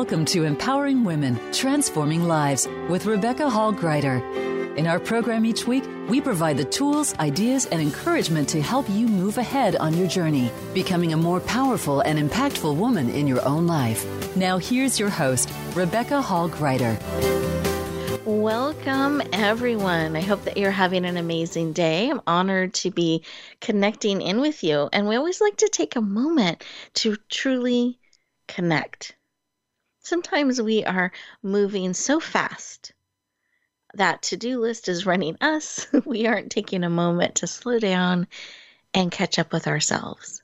Welcome to Empowering Women, Transforming Lives with Rebecca Hall Gruyter. In our program each week, we provide the tools, ideas, and encouragement to help you move ahead on your journey, becoming a more powerful and impactful woman in your own life. Now, here's your host, Rebecca Hall Gruyter. Welcome, everyone. I hope that you're having an amazing day. I'm honored to be connecting in with you. And we always like to take a moment to truly connect Sometimes we are moving so fast that to do list is running us. we aren't taking a moment to slow down and catch up with ourselves.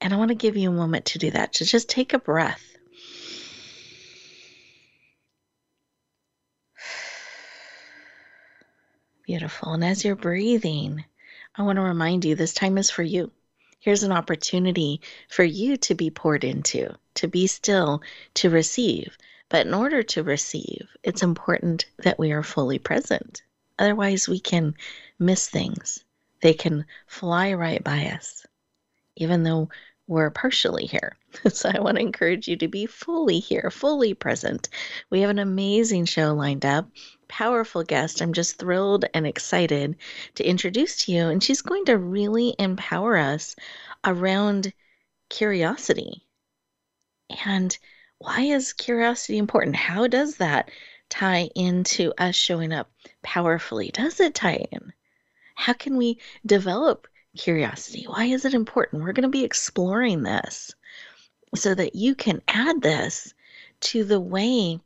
And I want to give you a moment to do that, to just take a breath. Beautiful. And as you're breathing, I want to remind you this time is for you. Here's an opportunity for you to be poured into, to be still, to receive. But in order to receive, it's important that we are fully present. Otherwise, we can miss things. They can fly right by us, even though we're partially here. So I want to encourage you to be fully here, fully present. We have an amazing show lined up, powerful guest. I'm just thrilled and excited to introduce to you. And she's going to really empower us around curiosity. And why is curiosity important? How does that tie into us showing up powerfully? Does it tie in? How can we develop curiosity? Why is it important? We're going to be exploring this so that you can add this to the way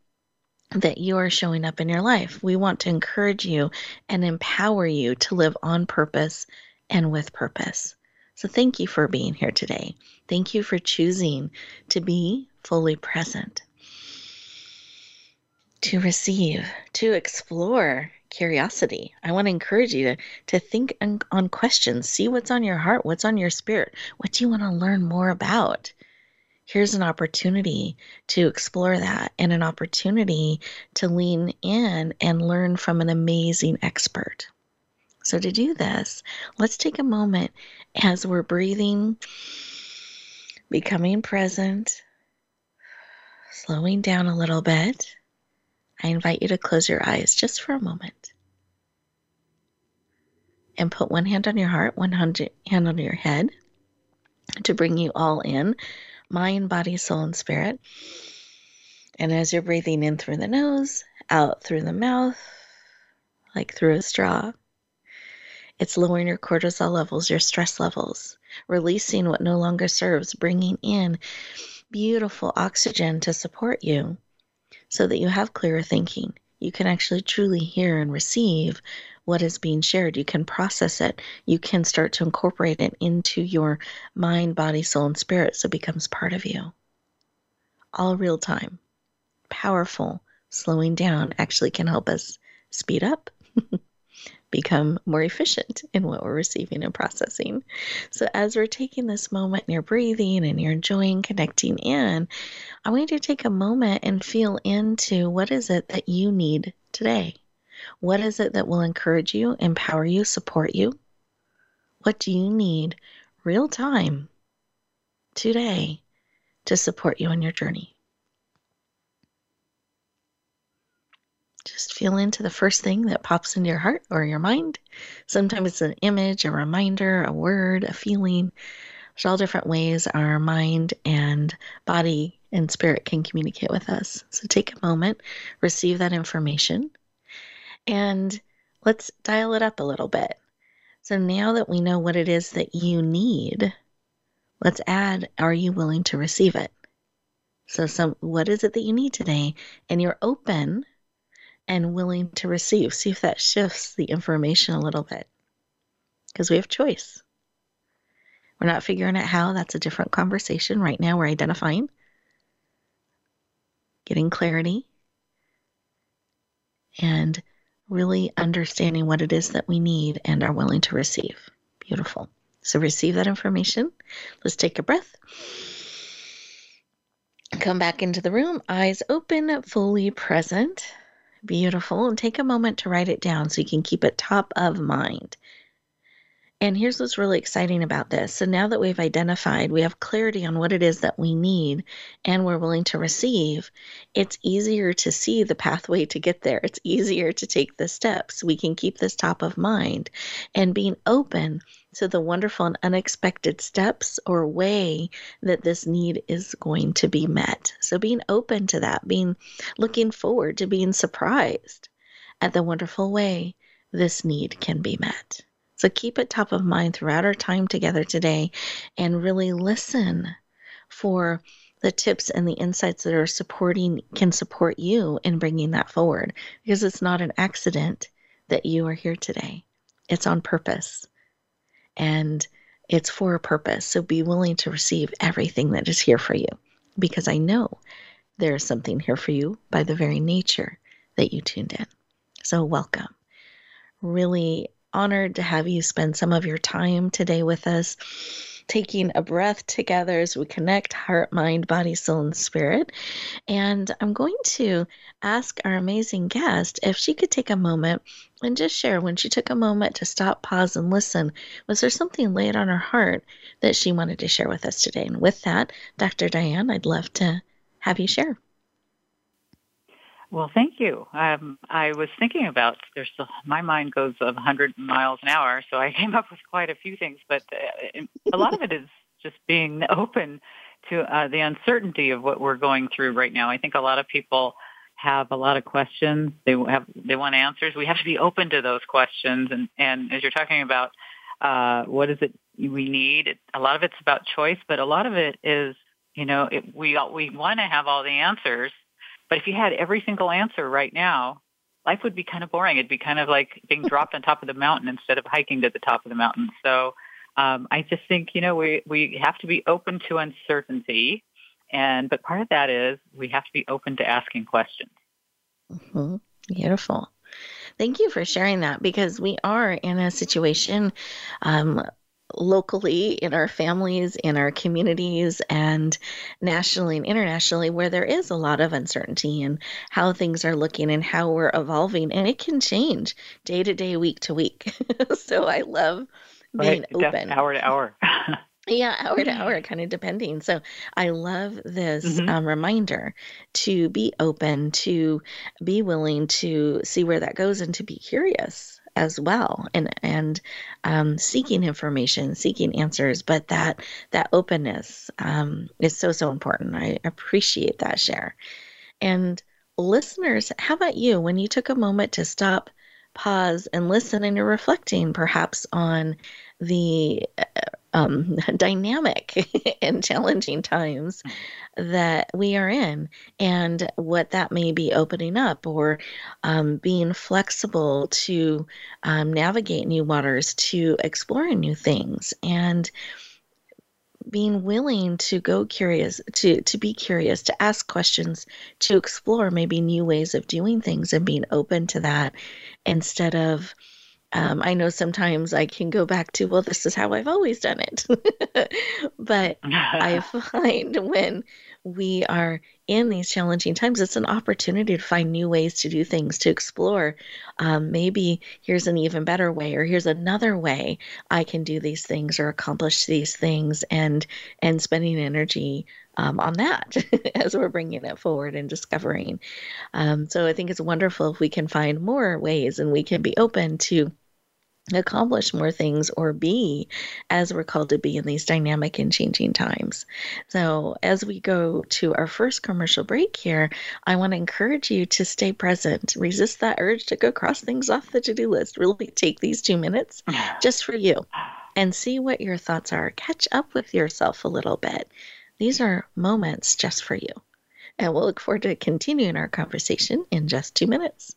that you are showing up in your life. We want to encourage you and empower you to live on purpose and with purpose. So, thank you for being here today. Thank you for choosing to be fully present, to receive, to explore curiosity. I want to encourage you to, to think on, on questions, see what's on your heart, what's on your spirit, what do you want to learn more about? Here's an opportunity to explore that and an opportunity to lean in and learn from an amazing expert. So, to do this, let's take a moment as we're breathing, becoming present, slowing down a little bit. I invite you to close your eyes just for a moment and put one hand on your heart, one hand on your head to bring you all in mind, body, soul, and spirit. And as you're breathing in through the nose, out through the mouth, like through a straw, it's lowering your cortisol levels, your stress levels, releasing what no longer serves, bringing in beautiful oxygen to support you so that you have clearer thinking. You can actually truly hear and receive what is being shared. You can process it. You can start to incorporate it into your mind, body, soul, and spirit so it becomes part of you. All real time. Powerful. Slowing down actually can help us speed up. become more efficient in what we're receiving and processing. So, as we're taking this moment and you're breathing and you're enjoying connecting in, I want you to take a moment and feel into what is it that you need today? What is it that will encourage you, empower you, support you? What do you need real time today to support you on your journey? Just feel into the first thing that pops into your heart or your mind. Sometimes it's an image, a reminder, a word, a feeling. There's all different ways our mind and body and spirit can communicate with us. So take a moment, receive that information, and let's dial it up a little bit. So now that we know what it is that you need, let's add are you willing to receive it? So some what is it that you need today? And you're open and willing to receive. See if that shifts the information a little bit. Because we have choice. We're not figuring out how, that's a different conversation. Right now, we're identifying, getting clarity, and really understanding what it is that we need and are willing to receive. Beautiful. So receive that information. Let's take a breath. Come back into the room, eyes open, fully present. Beautiful. And take a moment to write it down so you can keep it top of mind. And here's what's really exciting about this. So now that we've identified, we have clarity on what it is that we need and we're willing to receive, it's easier to see the pathway to get there. It's easier to take the steps. We can keep this top of mind and being open to the wonderful and unexpected steps or way that this need is going to be met. So being open to that, being looking forward to being surprised at the wonderful way this need can be met. So keep it top of mind throughout our time together today and really listen for the tips and the insights that are supporting can support you in bringing that forward because it's not an accident that you are here today. It's on purpose and it's for a purpose. So be willing to receive everything that is here for you because I know there is something here for you by the very nature that you tuned in. So, welcome. Really honored to have you spend some of your time today with us taking a breath together as we connect heart, mind, body, soul, and spirit. And I'm going to ask our amazing guest if she could take a moment and just share when she took a moment to stop, pause, and listen. Was there something laid on her heart that she wanted to share with us today? And with that, Dr. Diane, I'd love to have you share. Well, thank you. Um, I was thinking about there's still, my mind goes of 100 miles an hour, so I came up with quite a few things, but uh, a lot of it is just being open to uh, the uncertainty of what we're going through right now. I think a lot of people have a lot of questions. They have they want answers. We have to be open to those questions. And and as you're talking about uh, what is it we need, a lot of it's about choice, but a lot of it is you know it, we we want to have all the answers but if you had every single answer right now, life would be kind of boring. It'd be kind of like being dropped on top of the mountain instead of hiking to the top of the mountain. So um, I just think, you know, we, we have to be open to uncertainty. And, but part of that is we have to be open to asking questions. Mm-hmm. Beautiful. Thank you for sharing that because we are in a situation um, locally in our families, in our communities, and nationally and internationally, where there is a lot of uncertainty and how things are looking and how we're evolving. And it can change day to day, week to week. so I love being right. open. Hour to hour. yeah, hour to hour, kind of depending. So I love this mm-hmm. um, reminder to be open, to be willing to see where that goes, and to be curious as well and and um, seeking information seeking answers but that that openness um, is so so important. I appreciate that share. And listeners how about you? When you took a moment to stop pause and listen and you're reflecting perhaps on the uh, um, dynamic and challenging times that we are in and what that may be opening up or um, being flexible to um, navigate new waters, to exploring new things. And being willing to go curious to to be curious to ask questions to explore maybe new ways of doing things and being open to that instead of um, I know sometimes I can go back to, well, this is how I've always done it. but I find when we are in these challenging times, it's an opportunity to find new ways to do things, to explore. Um, maybe here's an even better way, or here's another way I can do these things or accomplish these things, and and spending energy um, on that as we're bringing it forward and discovering. Um, so I think it's wonderful if we can find more ways and we can be open to accomplish more things or be as we're called to be in these dynamic and changing times. So, as we go to our first commercial break here, I want to encourage you to stay present. Resist that urge to go cross things off the to do list. Really take these two minutes just for you and see what your thoughts are. Catch up with yourself a little bit. These are moments just for you. And we'll look forward to continuing our conversation in just two minutes.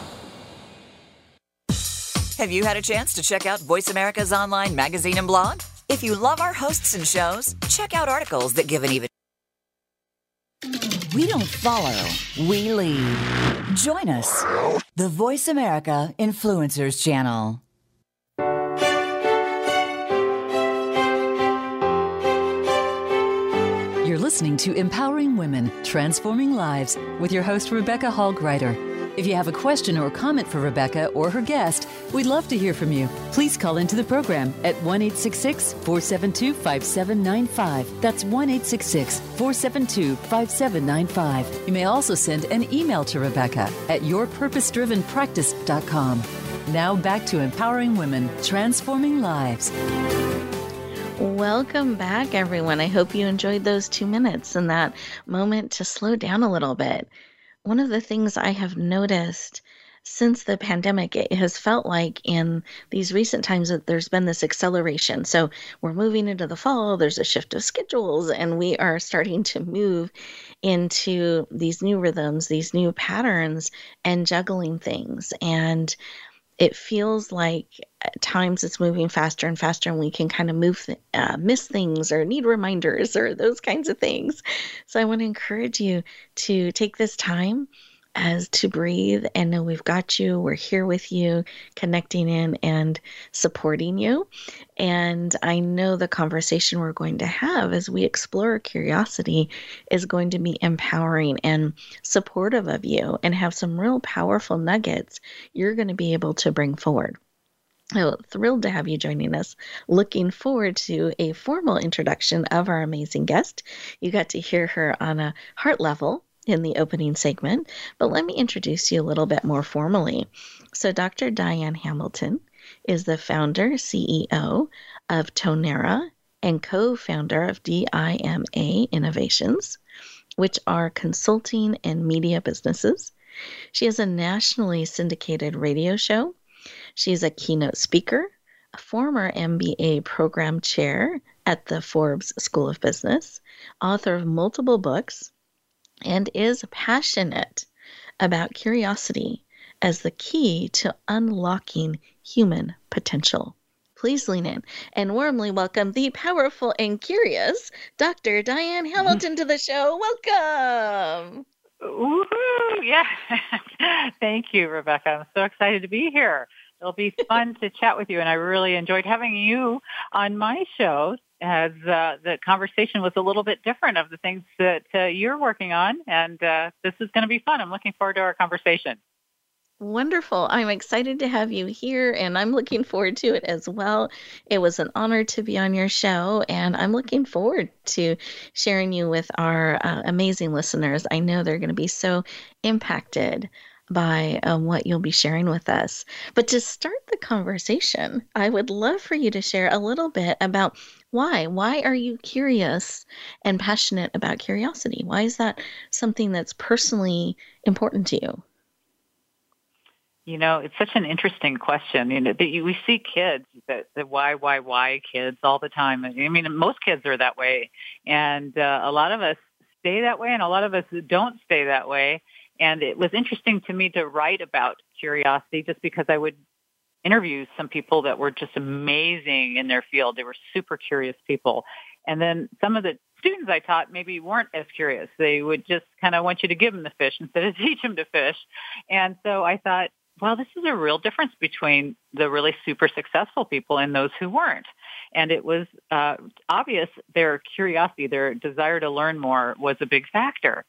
Have you had a chance to check out Voice America's online magazine and blog? If you love our hosts and shows, check out articles that give an even. We don't follow, we lead. Join us, the Voice America Influencers Channel. You're listening to Empowering Women, Transforming Lives with your host, Rebecca Hall Gruyter. If you have a question or comment for Rebecca or her guest, we'd love to hear from you. Please call into the program at 1 472 5795. That's 1 472 5795. You may also send an email to Rebecca at yourpurposedrivenpractice.com. Now back to Empowering Women, Transforming Lives. Welcome back, everyone. I hope you enjoyed those two minutes and that moment to slow down a little bit one of the things I have noticed since the pandemic, it has felt like in these recent times that there's been this acceleration. So we're moving into the fall, there's a shift of schedules, and we are starting to move into these new rhythms, these new patterns, and juggling things. And it feels like at times it's moving faster and faster and we can kind of move uh, miss things or need reminders or those kinds of things so i want to encourage you to take this time as to breathe and know we've got you. We're here with you, connecting in and supporting you. And I know the conversation we're going to have as we explore curiosity is going to be empowering and supportive of you and have some real powerful nuggets you're going to be able to bring forward. So thrilled to have you joining us. Looking forward to a formal introduction of our amazing guest. You got to hear her on a heart level in the opening segment, but let me introduce you a little bit more formally. So, Dr. Diane Hamilton is the founder, CEO of Tonerra, and co founder of DIMA Innovations, which are consulting and media businesses. She has a nationally syndicated radio show. She's a keynote speaker, a former MBA program chair at the Forbes School of Business, author of multiple books, and is passionate about curiosity as the key to unlocking human potential. Please lean in and warmly welcome the powerful and curious Dr. Diane Hamilton to the show. Welcome. Woohoo! Yeah. Thank you, Rebecca. I'm so excited to be here. It'll be fun to chat with you, and I really enjoyed having you on my show as uh, the conversation was a little bit different of the things that uh, you're working on, and uh, this is going to be fun. I'm looking forward to our conversation. Wonderful. I'm excited to have you here, and I'm looking forward to it as well. It was an honor to be on your show, and I'm looking forward to sharing you with our uh, amazing listeners. I know they're going to be so impacted by um, what you'll be sharing with us. But to start the conversation, I would love for you to share a little bit about why. Why are you curious and passionate about curiosity? Why is that something that's personally important to you? You know, it's such an interesting question. You know, that you, we see kids that the why, why, why kids all the time. I mean, most kids are that way, and uh, a lot of us stay that way, and a lot of us don't stay that way. And it was interesting to me to write about curiosity just because I would interview some people that were just amazing in their field. They were super curious people. And then some of the students I taught maybe weren't as curious. They would just kind of want you to give them the fish instead of teach them to fish. And so I thought, well, this is a real difference between the really super successful people and those who weren't. And it was uh, obvious their curiosity, their desire to learn more was a big factor.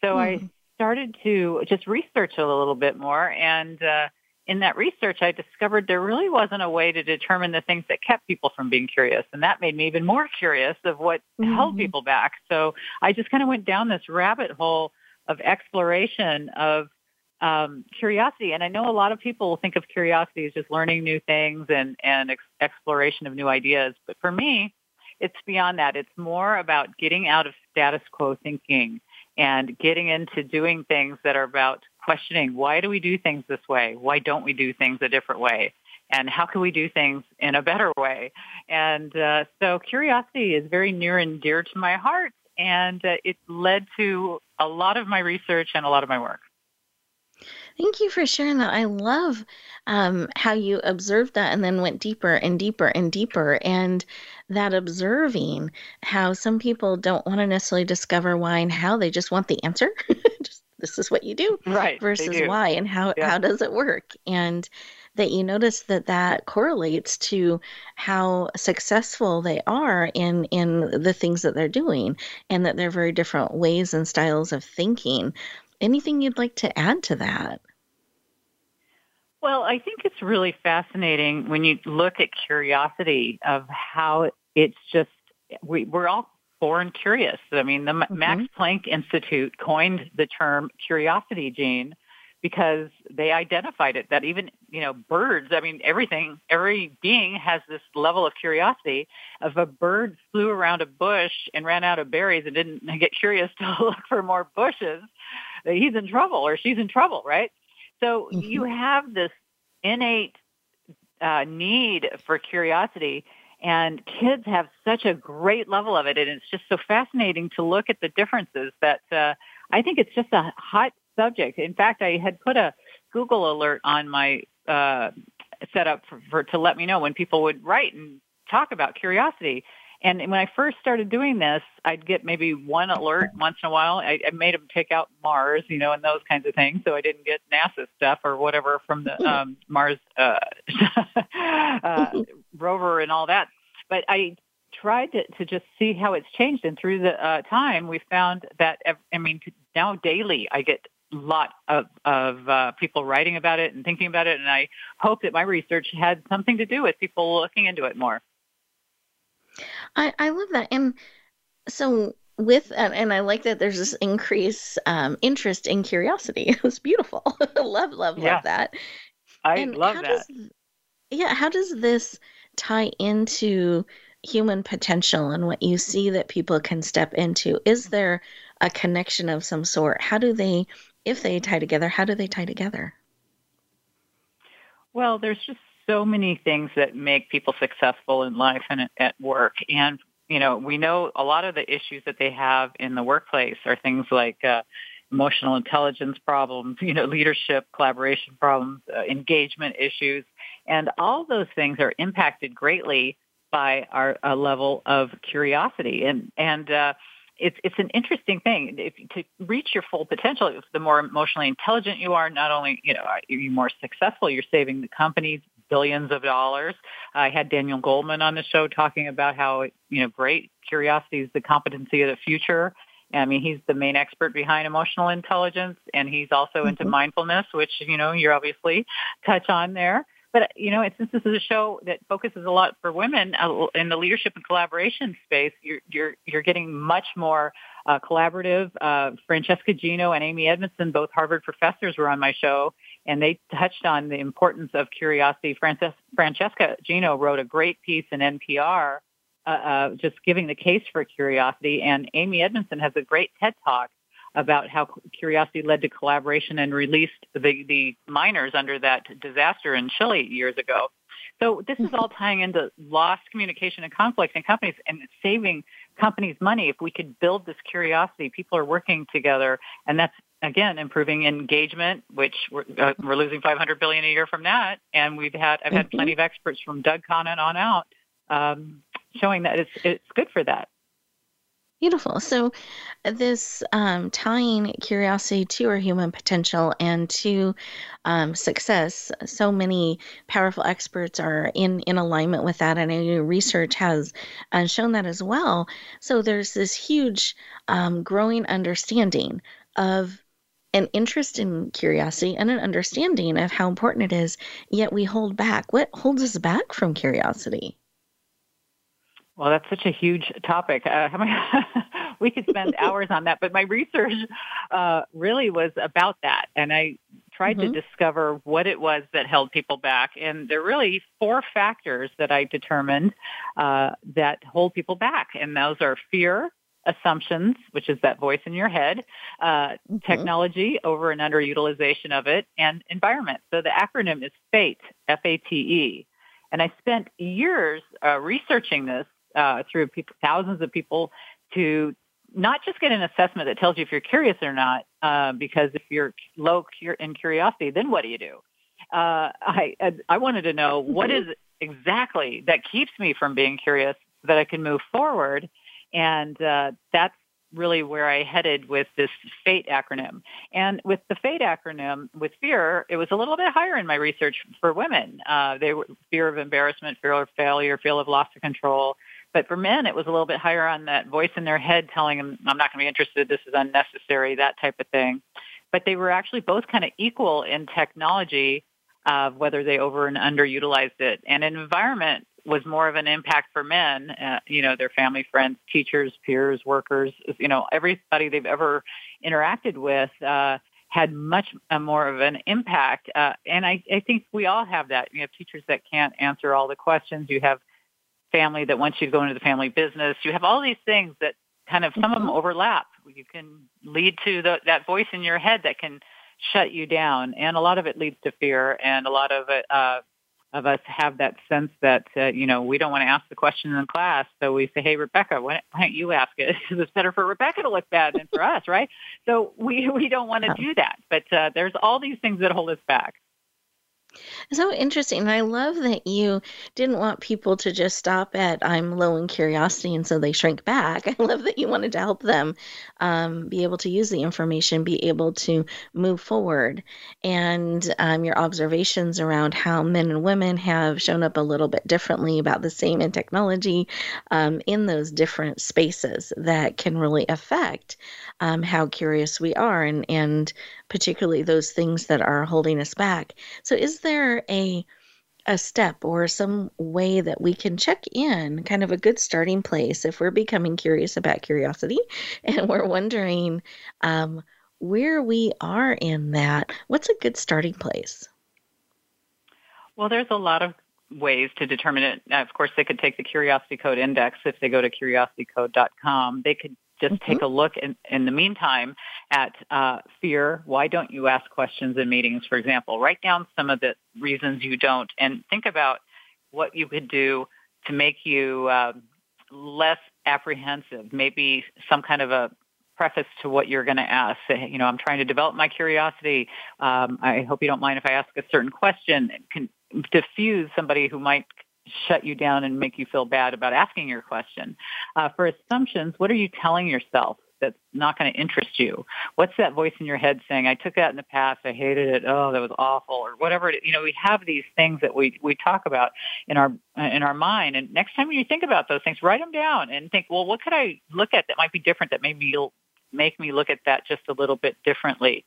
So mm. I started to just research a little bit more and uh, in that research, I discovered there really wasn't a way to determine the things that kept people from being curious. And that made me even more curious of what mm-hmm. held people back. So I just kind of went down this rabbit hole of exploration of um, curiosity. And I know a lot of people think of curiosity as just learning new things and, and ex- exploration of new ideas. But for me, it's beyond that. It's more about getting out of status quo thinking and getting into doing things that are about questioning why do we do things this way? Why don't we do things a different way? And how can we do things in a better way? And uh, so curiosity is very near and dear to my heart, and uh, it led to a lot of my research and a lot of my work. Thank you for sharing that. I love um, how you observed that and then went deeper and deeper and deeper. And that observing how some people don't want to necessarily discover why and how, they just want the answer. just this is what you do. Right. Versus do. why and how, yeah. how does it work? And that you notice that that correlates to how successful they are in in the things that they're doing and that they're very different ways and styles of thinking anything you'd like to add to that well, I think it's really fascinating when you look at curiosity of how it's just we, we're all born curious. I mean, the mm-hmm. Max Planck Institute coined the term curiosity gene because they identified it that even, you know, birds, I mean, everything, every being has this level of curiosity. If a bird flew around a bush and ran out of berries and didn't get curious to look for more bushes, he's in trouble or she's in trouble, right? So mm-hmm. you have this innate uh, need for curiosity, and kids have such a great level of it, and it's just so fascinating to look at the differences. That uh, I think it's just a hot subject. In fact, I had put a Google alert on my uh, setup for, for to let me know when people would write and talk about curiosity. And when I first started doing this, I'd get maybe one alert once in a while. I, I made them pick out Mars, you know, and those kinds of things, so I didn't get NASA stuff or whatever from the um, Mars uh, uh, rover and all that. But I tried to, to just see how it's changed, and through the uh, time, we found that I mean, now daily I get a lot of of uh, people writing about it and thinking about it, and I hope that my research had something to do with people looking into it more. I, I love that. And so with and, and I like that there's this increase um, interest in curiosity. It's beautiful. love, love, yeah. love that. I and love that. Does, yeah, how does this tie into human potential and what you see that people can step into? Is there a connection of some sort? How do they, if they tie together, how do they tie together? Well, there's just so many things that make people successful in life and at work. And, you know, we know a lot of the issues that they have in the workplace are things like uh, emotional intelligence problems, you know, leadership, collaboration problems, uh, engagement issues. And all those things are impacted greatly by our level of curiosity. And, and, uh, it's it's an interesting thing. If, to reach your full potential, the more emotionally intelligent you are, not only you know are you more successful, you're saving the companies billions of dollars. I had Daniel Goleman on the show talking about how, you know, great curiosity is the competency of the future. I mean, he's the main expert behind emotional intelligence, and he's also into mm-hmm. mindfulness, which, you know, you're obviously touch on there. But, you know, since this is a show that focuses a lot for women uh, in the leadership and collaboration space, you're, you're, you're getting much more uh, collaborative. Uh, Francesca Gino and Amy Edmondson, both Harvard professors, were on my show, and they touched on the importance of curiosity. Frances- Francesca Gino wrote a great piece in NPR uh, uh, just giving the case for curiosity, and Amy Edmondson has a great TED Talk about how curiosity led to collaboration and released the, the miners under that disaster in Chile years ago. So this is all tying into lost communication and conflict in companies and saving companies money. If we could build this curiosity, people are working together, and that's again improving engagement, which we're, uh, we're losing 500 billion a year from that. And we've had I've had plenty of experts from Doug Conant on out um, showing that it's it's good for that. Beautiful. So, this um, tying curiosity to our human potential and to um, success, so many powerful experts are in, in alignment with that, and I know research has uh, shown that as well. So, there's this huge um, growing understanding of an interest in curiosity and an understanding of how important it is, yet we hold back. What holds us back from curiosity? Well, that's such a huge topic. Uh, we could spend hours on that, but my research uh, really was about that, and I tried mm-hmm. to discover what it was that held people back. And there are really four factors that I determined uh, that hold people back, and those are fear, assumptions, which is that voice in your head, uh, mm-hmm. technology, over and underutilization of it, and environment. So the acronym is FATE, F-A-T-E. And I spent years uh, researching this uh, through people, thousands of people to not just get an assessment that tells you if you're curious or not, uh, because if you're low in curiosity, then what do you do? Uh, I I wanted to know what is exactly that keeps me from being curious so that I can move forward, and uh, that's really where I headed with this FATE acronym. And with the FATE acronym, with fear, it was a little bit higher in my research for women. Uh, they were fear of embarrassment, fear of failure, fear of loss of control, but for men, it was a little bit higher on that voice in their head telling them, I'm not going to be interested, this is unnecessary, that type of thing. But they were actually both kind of equal in technology, uh, whether they over and underutilized it. And in environment was more of an impact for men, uh, you know, their family, friends, teachers, peers, workers, you know, everybody they've ever interacted with. Uh, had much uh, more of an impact. Uh, and I, I think we all have that. You have teachers that can't answer all the questions. You have family that wants you to go into the family business. You have all these things that kind of some of them mm-hmm. overlap. You can lead to the, that voice in your head that can shut you down, and a lot of it leads to fear, and a lot of it. Uh, of us have that sense that uh, you know we don't want to ask the question in class, so we say, "Hey, Rebecca, why, why don't you ask it? Because it's better for Rebecca to look bad than for us, right?" So we we don't want to do that, but uh, there's all these things that hold us back. So interesting. I love that you didn't want people to just stop at I'm low in curiosity and so they shrink back. I love that you wanted to help them um, be able to use the information, be able to move forward. And um, your observations around how men and women have shown up a little bit differently about the same in technology um, in those different spaces that can really affect um, how curious we are and, and particularly those things that are holding us back. So, is there a a step or some way that we can check in, kind of a good starting place if we're becoming curious about curiosity and we're wondering um, where we are in that? What's a good starting place? Well, there's a lot of ways to determine it. Of course, they could take the Curiosity Code Index if they go to curiositycode.com. They could just mm-hmm. take a look in, in the meantime at uh, fear. Why don't you ask questions in meetings, for example? Write down some of the reasons you don't and think about what you could do to make you uh, less apprehensive, maybe some kind of a preface to what you're going to ask. Say, you know, I'm trying to develop my curiosity. Um, I hope you don't mind if I ask a certain question. It can diffuse somebody who might shut you down and make you feel bad about asking your question. Uh, for assumptions, what are you telling yourself that's not going to interest you? What's that voice in your head saying, I took that in the past, I hated it, oh, that was awful, or whatever. It, you know, we have these things that we, we talk about in our, in our mind. And next time you think about those things, write them down and think, well, what could I look at that might be different that maybe you'll make me look at that just a little bit differently.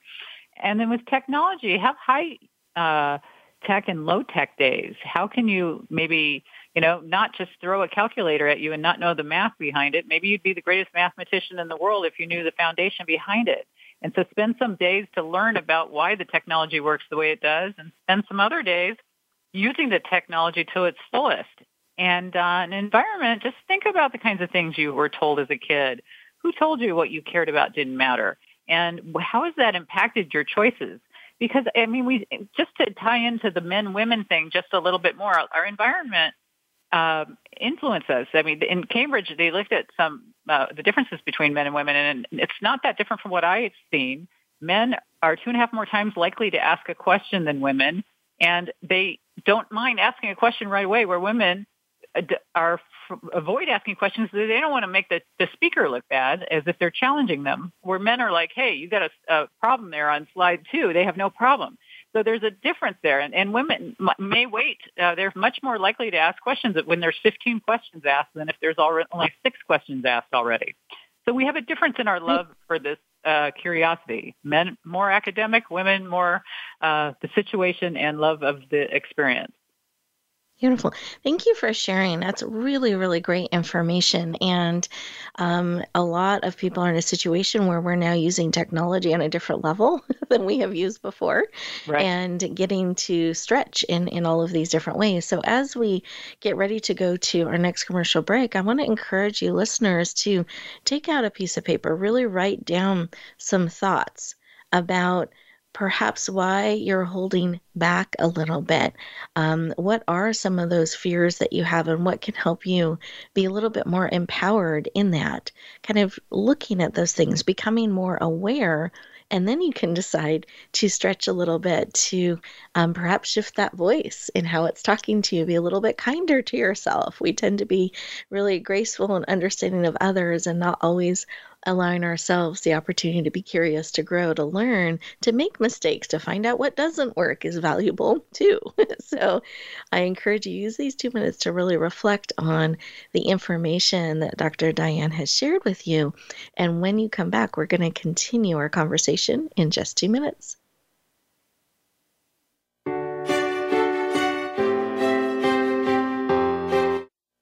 And then with technology, have high, uh, tech and low tech days? How can you maybe, you know, not just throw a calculator at you and not know the math behind it? Maybe you'd be the greatest mathematician in the world if you knew the foundation behind it. And so spend some days to learn about why the technology works the way it does and spend some other days using the technology to its fullest. And uh, an environment, just think about the kinds of things you were told as a kid. Who told you what you cared about didn't matter? And how has that impacted your choices? Because I mean, we just to tie into the men women thing just a little bit more. Our environment um, influence us. I mean, in Cambridge, they looked at some uh, the differences between men and women, and it's not that different from what I've seen. Men are two and a half more times likely to ask a question than women, and they don't mind asking a question right away. Where women uh, are avoid asking questions. They don't want to make the, the speaker look bad as if they're challenging them. Where men are like, hey, you got a, a problem there on slide two. They have no problem. So there's a difference there. And, and women may wait. Uh, they're much more likely to ask questions when there's 15 questions asked than if there's already only six questions asked already. So we have a difference in our love for this uh, curiosity. Men more academic, women more uh, the situation and love of the experience. Beautiful. Thank you for sharing. That's really, really great information. And um, a lot of people are in a situation where we're now using technology on a different level than we have used before right. and getting to stretch in, in all of these different ways. So, as we get ready to go to our next commercial break, I want to encourage you listeners to take out a piece of paper, really write down some thoughts about perhaps why you're holding back a little bit. Um, what are some of those fears that you have, and what can help you be a little bit more empowered in that? Kind of looking at those things, becoming more aware. And then you can decide to stretch a little bit to um, perhaps shift that voice in how it's talking to you, be a little bit kinder to yourself. We tend to be really graceful and understanding of others and not always allowing ourselves the opportunity to be curious, to grow, to learn, to make mistakes, to find out what doesn't work is valuable too. so I encourage you use these two minutes to really reflect on the information that Dr. Diane has shared with you. And when you come back, we're going to continue our conversation in just two minutes.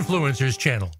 Influencers channel.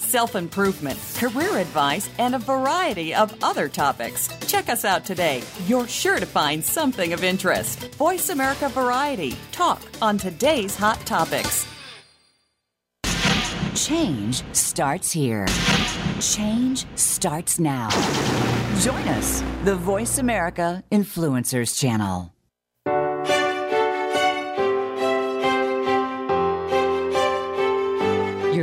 self improvement, career advice, and a variety of other topics. Check us out today. You're sure to find something of interest. Voice America Variety. Talk on today's hot topics. Change starts here. Change starts now. Join us, the Voice America Influencers Channel.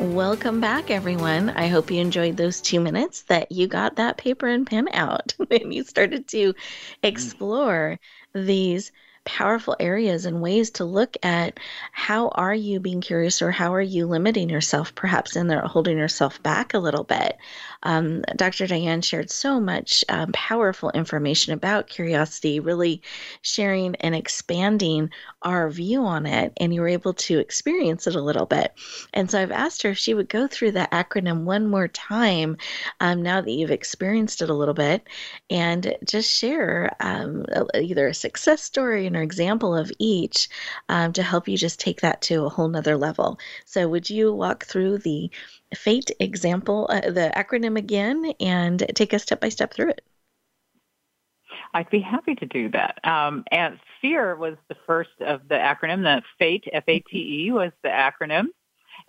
Welcome back, everyone. I hope you enjoyed those two minutes that you got that paper and pen out and you started to explore these powerful areas and ways to look at how are you being curious or how are you limiting yourself, perhaps there holding yourself back a little bit. Um, Dr. Diane shared so much um, powerful information about curiosity, really sharing and expanding our view on it, and you were able to experience it a little bit. And so I've asked her if she would go through the acronym one more time um, now that you've experienced it a little bit and just share um, either a success story or an example of each um, to help you just take that to a whole nother level. So, would you walk through the FATE example, uh, the acronym again, and take us step by step through it? I'd be happy to do that. Um, and FEAR was the first of the acronym. The FATE, F-A-T-E, was the acronym.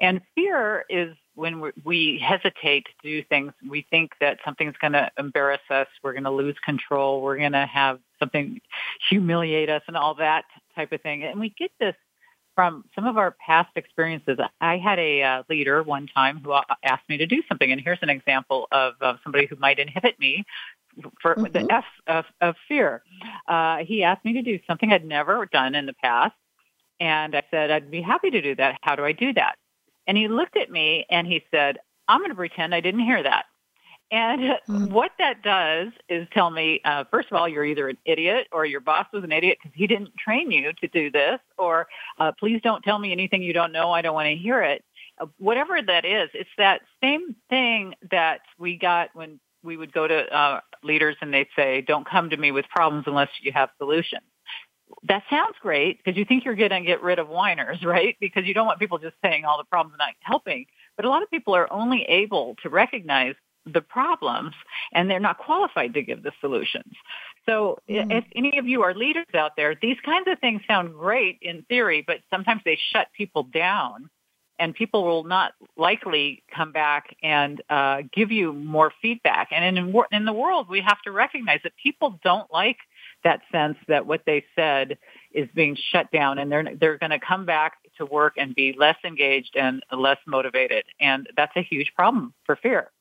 And fear is when we hesitate to do things. We think that something's going to embarrass us. We're going to lose control. We're going to have something humiliate us and all that type of thing. And we get this from some of our past experiences. I had a uh, leader one time who asked me to do something, and here's an example of, of somebody who might inhibit me for mm-hmm. the F of, of fear. Uh, he asked me to do something I'd never done in the past, and I said I'd be happy to do that. How do I do that? And he looked at me and he said, "I'm going to pretend I didn't hear that." And mm-hmm. what that does is tell me, uh, first of all, you're either an idiot or your boss was an idiot because he didn't train you to do this, or uh, please don't tell me anything you don't know. I don't want to hear it. Uh, whatever that is, it's that same thing that we got when we would go to uh, leaders and they'd say, don't come to me with problems unless you have solutions. That sounds great because you think you're going to get rid of whiners, right? Because you don't want people just saying all the problems and not helping. But a lot of people are only able to recognize the problems and they're not qualified to give the solutions. So mm. if any of you are leaders out there, these kinds of things sound great in theory, but sometimes they shut people down and people will not likely come back and uh, give you more feedback. And in, in the world, we have to recognize that people don't like that sense that what they said is being shut down and they're they're going to come back to work and be less engaged and less motivated and that's a huge problem for fear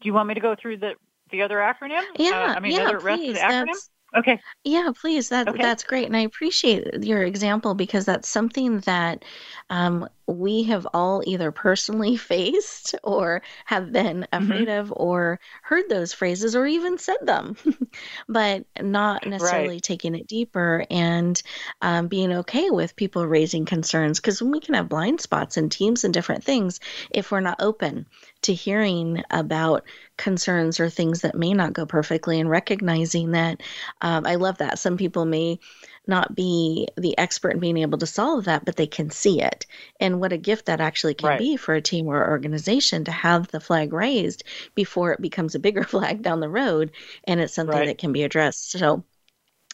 do you want me to go through the the other acronym? Yeah, uh, I mean, yeah, other please. rest of the acronym. That's, okay. Yeah, please. That okay. that's great, and I appreciate your example because that's something that um, we have all either personally faced or have been mm-hmm. afraid mm-hmm. of or heard those phrases or even said them, but not necessarily right. taking it deeper and um, being okay with people raising concerns. Because we can have blind spots in teams and different things if we're not open to hearing about concerns or things that may not go perfectly and recognizing that um, I love that. Some people may not be the expert in being able to solve that, but they can see it. And what a gift that actually can right. be for a team or organization to have the flag raised before it becomes a bigger flag down the road and it's something right. that can be addressed. So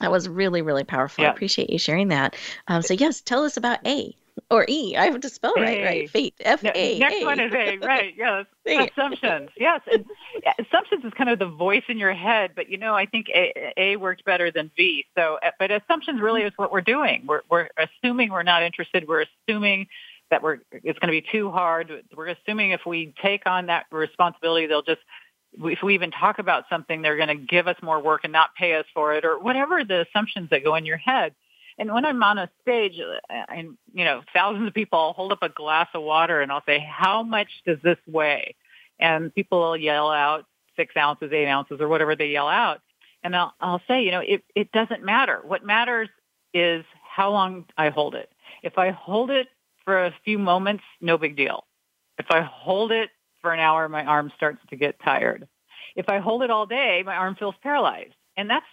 that was really, really powerful. Yeah. I appreciate you sharing that. Um, so, yes, tell us about A or E. I have to spell a. right, right? Fate. F A. Next one is A, right? Yes. assumptions. Yes, and assumptions is kind of the voice in your head, but you know, I think A, a worked better than V. So, uh, but assumptions really is what we're doing. We're we're assuming we're not interested. We're assuming that we're it's going to be too hard. We're assuming if we take on that responsibility, they'll just if we even talk about something, they're going to give us more work and not pay us for it, or whatever the assumptions that go in your head. And when I'm on a stage uh, and, you know, thousands of people, I'll hold up a glass of water and I'll say, how much does this weigh? And people will yell out six ounces, eight ounces, or whatever they yell out. And I'll, I'll say, you know, it, it doesn't matter. What matters is how long I hold it. If I hold it for a few moments, no big deal. If I hold it for an hour, my arm starts to get tired. If I hold it all day, my arm feels paralyzed. And that's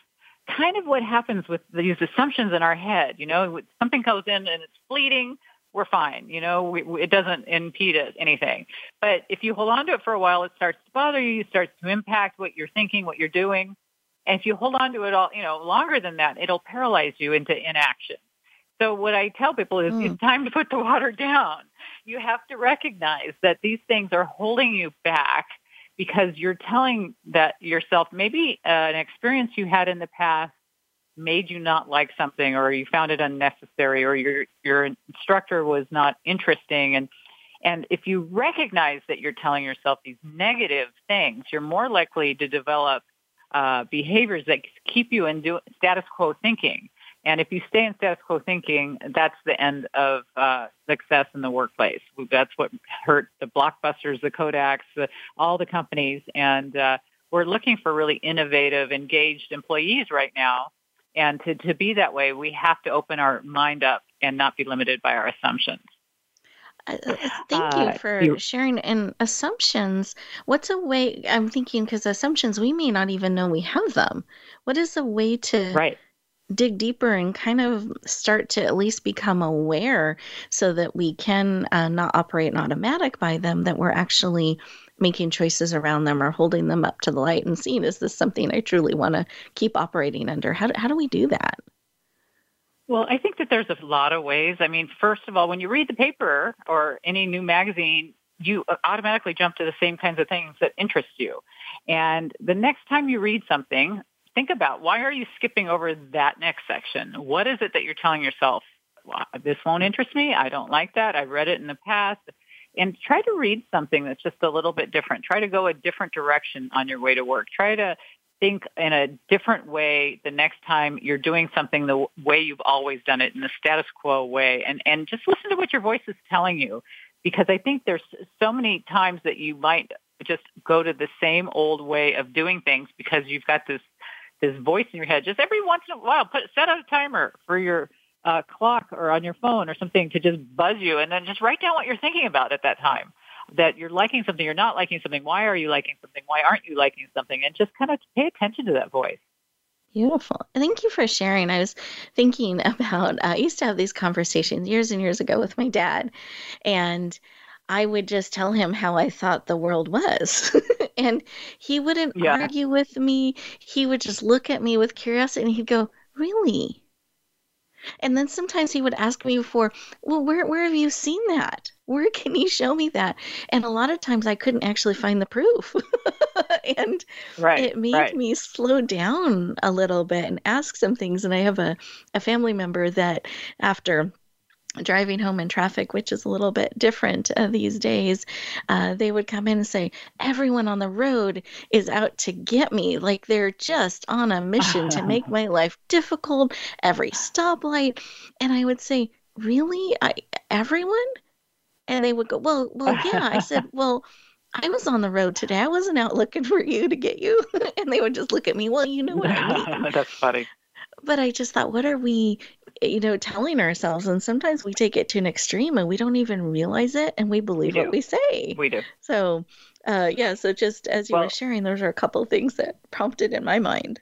kind of what happens with these assumptions in our head. You know, something comes in and it's fleeting, we're fine. You know, we, it doesn't impede anything. But if you hold on to it for a while, it starts to bother you. It starts to impact what you're thinking, what you're doing. And if you hold on to it all, you know, longer than that, it'll paralyze you into inaction. So what I tell people is mm. it's time to put the water down. You have to recognize that these things are holding you back because you're telling that yourself maybe uh, an experience you had in the past made you not like something or you found it unnecessary or your your instructor was not interesting. And and if you recognize that you're telling yourself these negative things you're more likely to develop uh, behaviors that keep you in do, status quo thinking And if you stay in status quo thinking, that's the end of uh, success in the workplace. That's what hurt the blockbusters, the Kodaks, the, all the companies. And uh, we're looking for really innovative, engaged employees right now. And to, to be that way, we have to open our mind up and not be limited by our assumptions. Uh, uh thank you uh, for sharing. And assumptions, what's a way? I'm thinking because assumptions, we may not even know we have them. What is a way to right dig deeper and kind of start to at least become aware so that we can uh, not operate in automatic by them, that we're actually making choices around them or holding them up to the light and seeing, is this something I truly want to keep operating under? How do, how do we do that? Well, I think that there's a lot of ways. I mean, first of all, when you read the paper or any new magazine, you automatically jump to the same kinds of things that interest you. And the next time you read something, think about why are you skipping over that next section? What is it that you're telling yourself? Well, this won't interest me. I don't like that. I've read it in the past. And try to read something that's just a little bit different. Try to go a different direction on your way to work. Try to think in a different way the next time you're doing something the way you've always done it in the status quo way and and just listen to what your voice is telling you because I think there's so many times that you might just go to the same old way of doing things because you've got this this voice in your head. Just every once in a while, put set a timer for your uh, clock or on your phone or something to just buzz you, and then just write down what you're thinking about at that time. That you're liking something, you're not liking something. Why are you liking something? Why aren't you liking something? And just kind of pay attention to that voice. Beautiful. Thank you for sharing. I was thinking about, uh, I used to have these conversations years and years ago with my dad, and I would just tell him how I thought the world was. and he wouldn't yeah. argue with me. He would just look at me with curiosity and he'd go, Really? And then sometimes he would ask me for, Well, where, where have you seen that? Where can you show me that? And a lot of times I couldn't actually find the proof. and right, it made right. me slow down a little bit and ask some things. And I have a, a family member that after driving home in traffic, which is a little bit different uh, these days, uh, they would come in and say, Everyone on the road is out to get me. Like they're just on a mission to make my life difficult, every stoplight. And I would say, Really? I, everyone? And they would go, Well, well, yeah. I said, Well, I was on the road today. I wasn't out looking for you to get you. and they would just look at me, Well, you know what I mean. That's funny but I just thought, what are we, you know, telling ourselves? And sometimes we take it to an extreme and we don't even realize it and we believe we what we say. We do. So, uh, yeah, so just as you well, were sharing, those are a couple of things that prompted in my mind.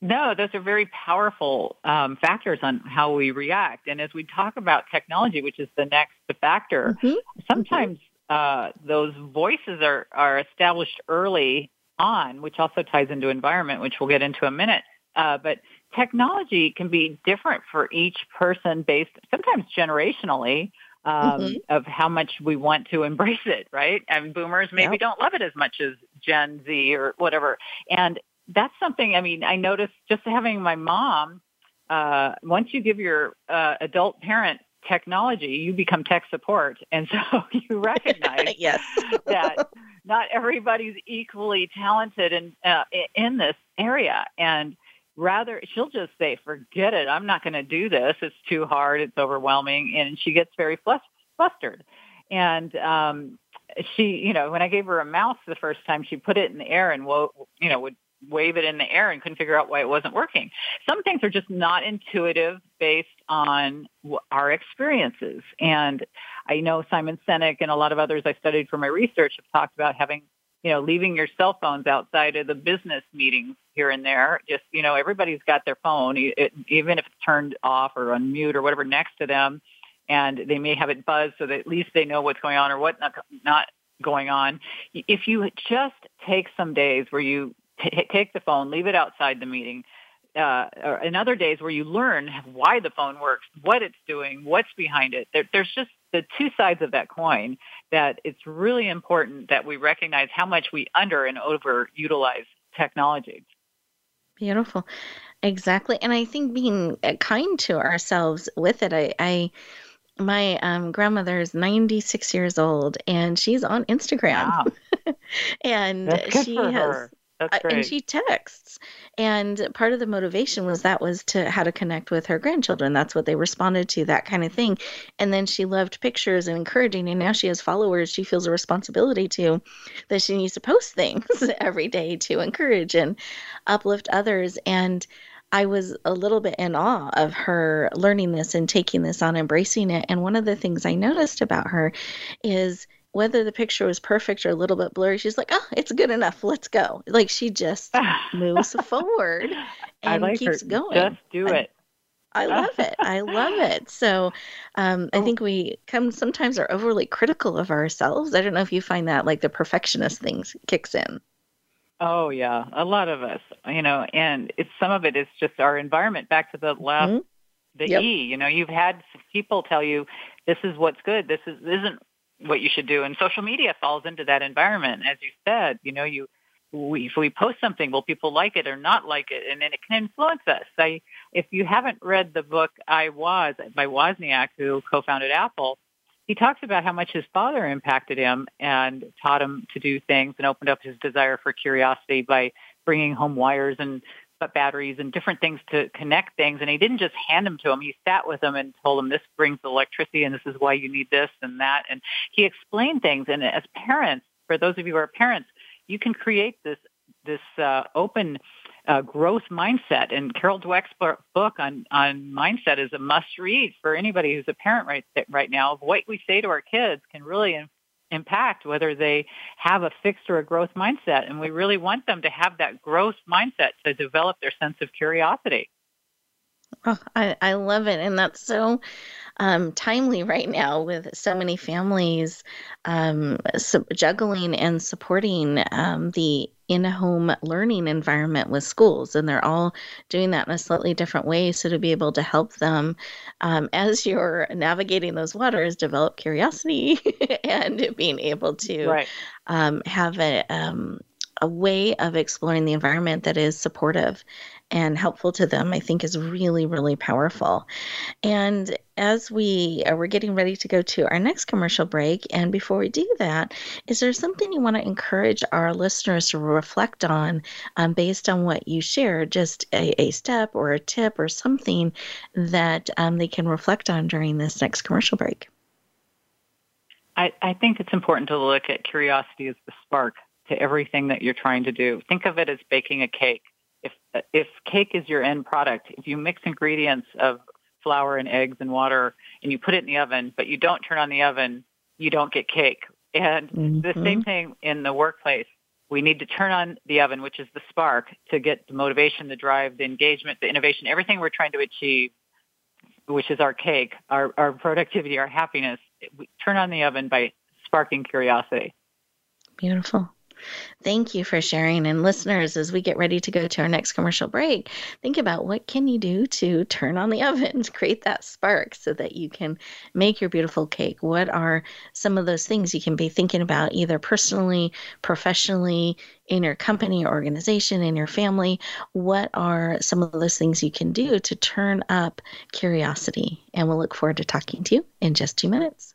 No, those are very powerful um, factors on how we react. And as we talk about technology, which is the next factor, mm-hmm. sometimes uh, those voices are, are established early on, which also ties into environment, which we'll get into a minute. Uh, but technology can be different for each person based sometimes generationally um, mm-hmm. of how much we want to embrace it, right? I mean, boomers maybe yep. don't love it as much as Gen Z or whatever. And that's something, I mean, I noticed just having my mom, uh, once you give your uh, adult parent technology, you become tech support. And so you recognize yes. that not everybody's equally talented in, uh, in this area. And rather she'll just say forget it. I'm not going to do this. It's too hard. It's overwhelming. And she gets very flustered. And um she you know when i gave her a mouse the first time she put it in the air and wo- you know would wave it in the air and couldn't figure out why it wasn't working. Some things are just not intuitive based on our experiences. And i know simon sinek and a lot of others i studied for my research have talked about having you know, leaving your cell phones outside of the business meetings here and there. Just, you know, everybody's got their phone, it, even if it's turned off or on mute or whatever next to them. And they may have it buzz so that at least they know what's going on or what not, not going on. If you just take some days where you t- take the phone, leave it outside the meeting, uh, or in other days where you learn why the phone works, what it's doing, what's behind it. There, there's just the two sides of that coin that it's really important that we recognize how much we under and over utilize technology. Beautiful. Exactly. And I think being uh, kind to ourselves with it, I, I my um, grandmother is 96 years old and she's on Instagram. Wow. and she has her. Great. and she texts. And part of the motivation was that was to how to connect with her grandchildren. That's what they responded to, that kind of thing. And then she loved pictures and encouraging. And now she has followers she feels a responsibility to that she needs to post things every day to encourage and uplift others. And I was a little bit in awe of her learning this and taking this on, embracing it. And one of the things I noticed about her is whether the picture was perfect or a little bit blurry, she's like, "Oh, it's good enough. Let's go." Like she just moves forward and like keeps her. going. Just do I- it. I love it. I love it. So, um, I think we come sometimes are overly critical of ourselves. I don't know if you find that like the perfectionist things kicks in. Oh yeah, a lot of us, you know, and it's some of it is just our environment. Back to the last, Mhm. the Yep. E. You know, you've had people tell you this is what's good. This is isn't what you should do, and social media falls into that environment. As you said, you know, you we, if we post something, will people like it or not like it, and then it can influence us. I, if you haven't read the book iWoz by Wozniak, who co-founded Apple, he talks about how much his father impacted him and taught him to do things and opened up his desire for curiosity by bringing home wires and but batteries and different things to connect things. And he didn't just hand them to him. He sat with them and told them this brings electricity and this is why you need this and that. And he explained things. And as parents, for those of you who are parents, you can create this this uh, open uh, growth mindset. And Carol Dweck's book on on mindset is a must read for anybody who's a parent right right now. What we say to our kids can really impact whether they have a fixed or a growth mindset. And we really want them to have that growth mindset to develop their sense of curiosity. Oh, I, I love it. And that's so um, timely right now with so many families um, juggling and supporting um, the in home learning environment with schools. And they're all doing that in a slightly different way. So, to be able to help them um, as you're navigating those waters, develop curiosity and being able to Right. um, have a, um, a way of exploring the environment that is supportive and helpful to them, I think is really, really powerful. And as we uh, we're getting ready to go to our next commercial break, and before we do that, is there something you want to encourage our listeners to reflect on um, based on what you shared? Just a, a step or a tip or something that um, they can reflect on during this next commercial break. I, I think it's important to look at curiosity as the spark to everything that you're trying to do. Think of it as baking a cake. If cake is your end product, if you mix ingredients of flour and eggs and water and you put it in the oven, but you don't turn on the oven, you don't get cake. And the Mhm. same thing in the workplace. We need to turn on the oven, which is the spark, to get the motivation, the drive, the engagement, the innovation, everything we're trying to achieve, which is our cake, our, our productivity, our happiness. We turn on the oven by sparking curiosity. Beautiful. Thank you for sharing. And listeners, as we get ready to go to our next commercial break, think about what can you do to turn on the oven, to create that spark so that you can make your beautiful cake. What are some of those things you can be thinking about either personally, professionally, in your company or organization, in your family? What are some of those things you can do to turn up curiosity? And we'll look forward to talking to you in just two minutes.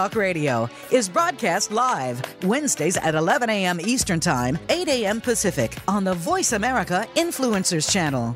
Talk Radio is broadcast live Wednesdays at 11 a.m. Eastern Time, 8 a.m. Pacific on the Voice America Influencers Channel.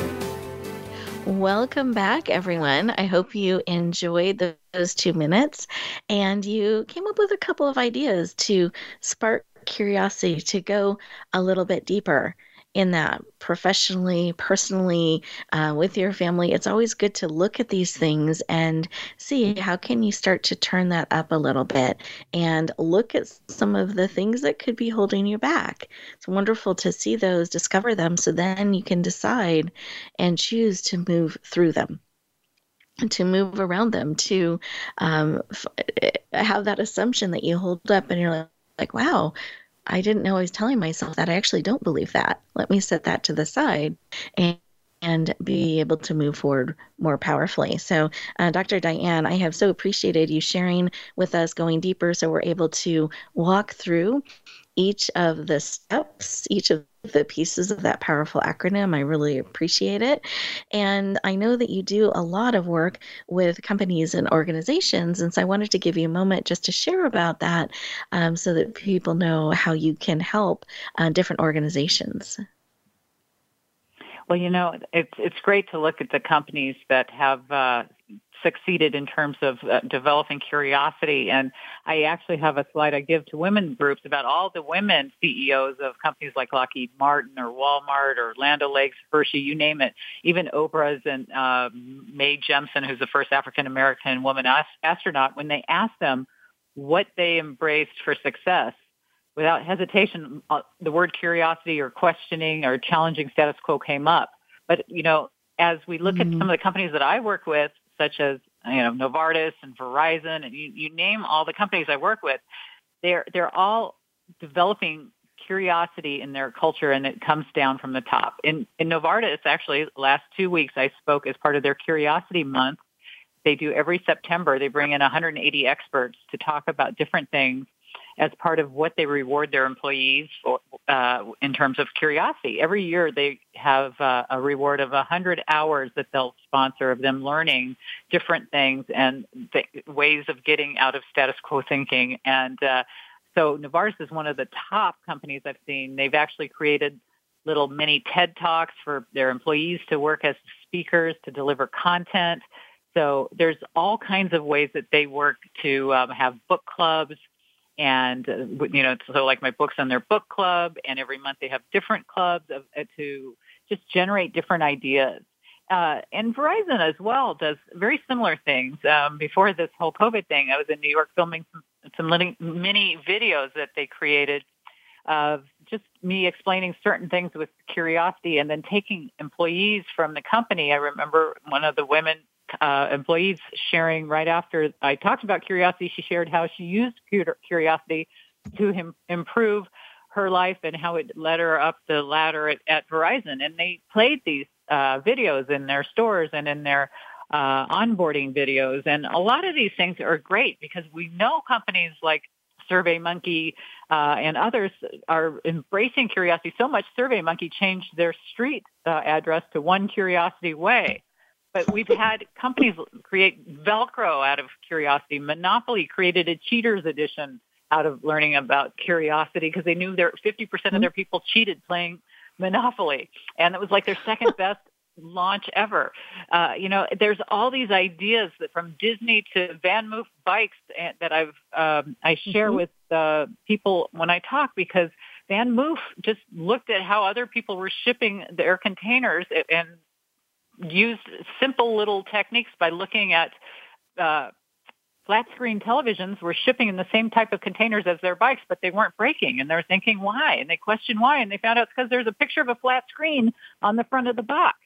Welcome back, everyone. I hope you enjoyed those two minutes and you came up with a couple of ideas to spark curiosity to go a little bit deeper in that professionally, personally, uh, with your family. It's always good to look at these things and see how can you start to turn that up a little bit and look at some of the things that could be holding you back. It's wonderful to see those, discover them, so then you can decide and choose to move through them to move around them to um, f- eh, have that assumption that you hold up and you're like, like wow I didn't know I was telling myself that. I actually don't believe that. Let me set that to the side and and be able to move forward more powerfully. So, uh, Dr. Diane, I have so appreciated you sharing with us, going deeper, so we're able to walk through each of the steps, each of the pieces of that powerful acronym. I really appreciate it. And I know that you do a lot of work with companies and organizations. And so I wanted to give you a moment just to share about that um, so that people know how you can help uh, different organizations. Well, you know, it's it's great to look at the companies that have uh, succeeded in terms of uh, developing curiosity. And I actually have a slide I give to women groups about all the women CEOs of companies like Lockheed Martin or Walmart or Land O'Lakes, Hershey, you name it. Even Oprah's and uh, Mae Jemison, who's the first African American woman astronaut, when they asked them what they embraced for success, without hesitation, uh, the word curiosity or questioning or challenging status quo came up. But, you know, as we look mm-hmm. at some of the companies that I work with, such as you know Novartis and Verizon, and you, you name all the companies I work with, they're they're all developing curiosity in their culture, and it comes down from the top. In in Novartis, actually, last two weeks I spoke as part of their Curiosity Month. They do every September. They bring in 180 experts to talk about different things as part of what they reward their employees for, uh, in terms of curiosity. Every year they have uh, a reward of 100 hours that they'll sponsor of them learning different things and th- ways of getting out of status quo thinking. And uh, so Novartis is one of the top companies I've seen. They've actually created little mini TED Talks for their employees to work as speakers, to deliver content. So there's all kinds of ways that they work to um, have book clubs, and uh, you know so like my books on their book club and every month they have different clubs of, uh, to just generate different ideas uh, and Verizon as well does very similar things. Um, before this whole COVID thing, I was in New York filming some, some mini videos that they created of just me explaining certain things with curiosity and then taking employees from the company. I remember one of the women uh, employees sharing right after I talked about curiosity. She shared how she used curiosity to him, improve her life and how it led her up the ladder at, at Verizon. And they played these uh, videos in their stores and in their uh, onboarding videos. And a lot of these things are great because we know companies like SurveyMonkey uh, and others are embracing curiosity so much. SurveyMonkey changed their street uh, address to One Curiosity Way. But we've had companies create Velcro out of curiosity. Monopoly created a cheaters edition out of learning about curiosity because they knew their 50% of their people cheated playing Monopoly. And it was like their second best launch ever. Uh, you know, there's all these ideas that from Disney to VanMoof bikes that I've um, I share mm-hmm. with uh, people when I talk because VanMoof just looked at how other people were shipping their containers and used simple little techniques by looking at uh, flat screen televisions were shipping in the same type of containers as their bikes, but they weren't breaking. And they're thinking why? And they questioned why. And they found out it's because there's a picture of a flat screen on the front of the box.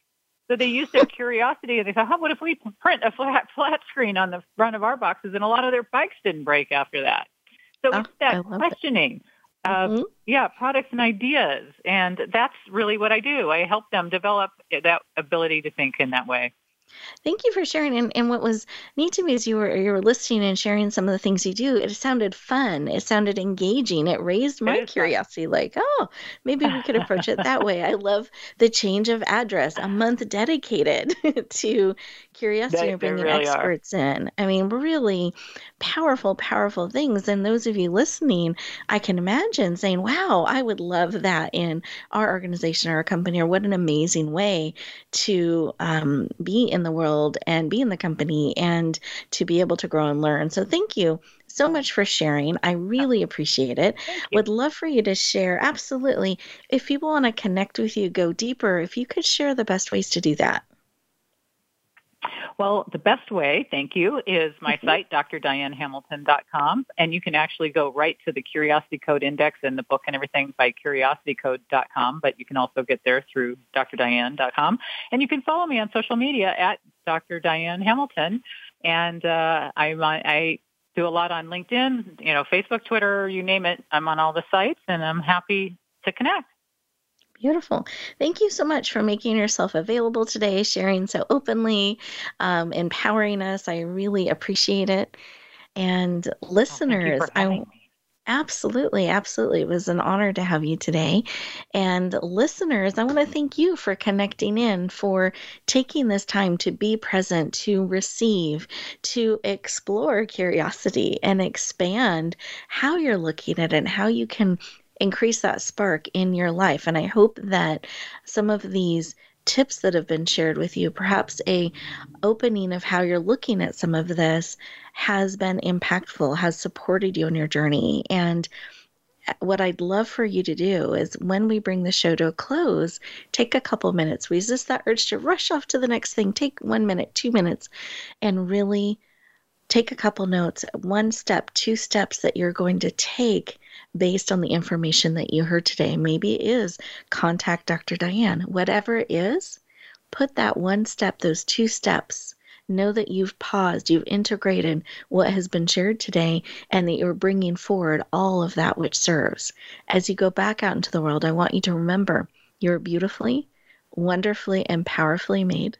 So they used their curiosity and they thought, oh, what if we print a flat, flat screen on the front of our boxes? And a lot of their bikes didn't break after that. So oh, it's that questioning of, mm-hmm. yeah, products and ideas. And that's really what I do. I help them develop that ability to think in that way. Thank you for sharing. And, and what was neat to me is you were you were listening and sharing some of the things you do. It sounded fun. It sounded engaging. It raised my it curiosity. Fun. Like, oh, maybe we could approach it that way. I love the change of address. A month dedicated to curiosity and bringing really experts are. in. I mean, really powerful, powerful things. And those of you listening, I can imagine saying, wow, I would love that in our organization or our company, or what an amazing way to um, be in the world and be in the company and to be able to grow and learn. So thank you so much for sharing. I really appreciate it. Would love for you to share. Absolutely. If people want to connect with you, go deeper, if you could share the best ways to do that. Well, the best way, thank you, is my mm-hmm. site, drdianehamilton.com. And you can actually go right to the Curiosity Code Index and the book and everything by curiositycode.com, but you can also get there through drdiane.com. And you can follow me on social media at Dr. Diane Hamilton. And uh, I'm on, I do a lot on LinkedIn, you know, Facebook, Twitter, you name it. I'm on all the sites and I'm happy to connect. Beautiful. Thank you so much for making yourself available today, sharing so openly, um, empowering us. I really appreciate it. And listeners, oh, I absolutely, absolutely. It was an honor to have you today. And listeners, I want to thank you for connecting in, for taking this time to be present, to receive, to explore curiosity and expand how you're looking at it and how you can increase that spark in your life. And I hope that some of these tips that have been shared with you, perhaps a opening of how you're looking at some of this has been impactful, has supported you in your journey. And what I'd love for you to do is when we bring the show to a close, take a couple minutes, resist that urge to rush off to the next thing, take one minute, two minutes, and really take a couple notes, one step, two steps that you're going to take based on the information that you heard today. Maybe it is contact Dr. Diane. Whatever it is, put that one step, those two steps. Know that you've paused, you've integrated what has been shared today, and that you're bringing forward all of that which serves. As you go back out into the world, I want you to remember you're beautifully, wonderfully, and powerfully made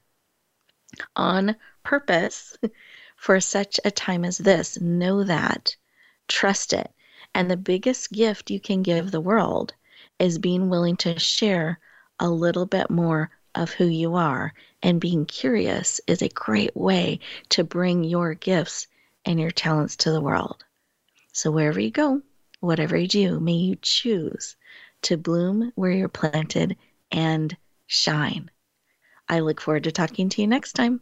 on purpose for such a time as this. Know that. Trust it. And the biggest gift you can give the world is being willing to share a little bit more of who you are. And being curious is a great way to bring your gifts and your talents to the world. So, wherever you go, whatever you do, may you choose to bloom where you're planted and shine. I look forward to talking to you next time.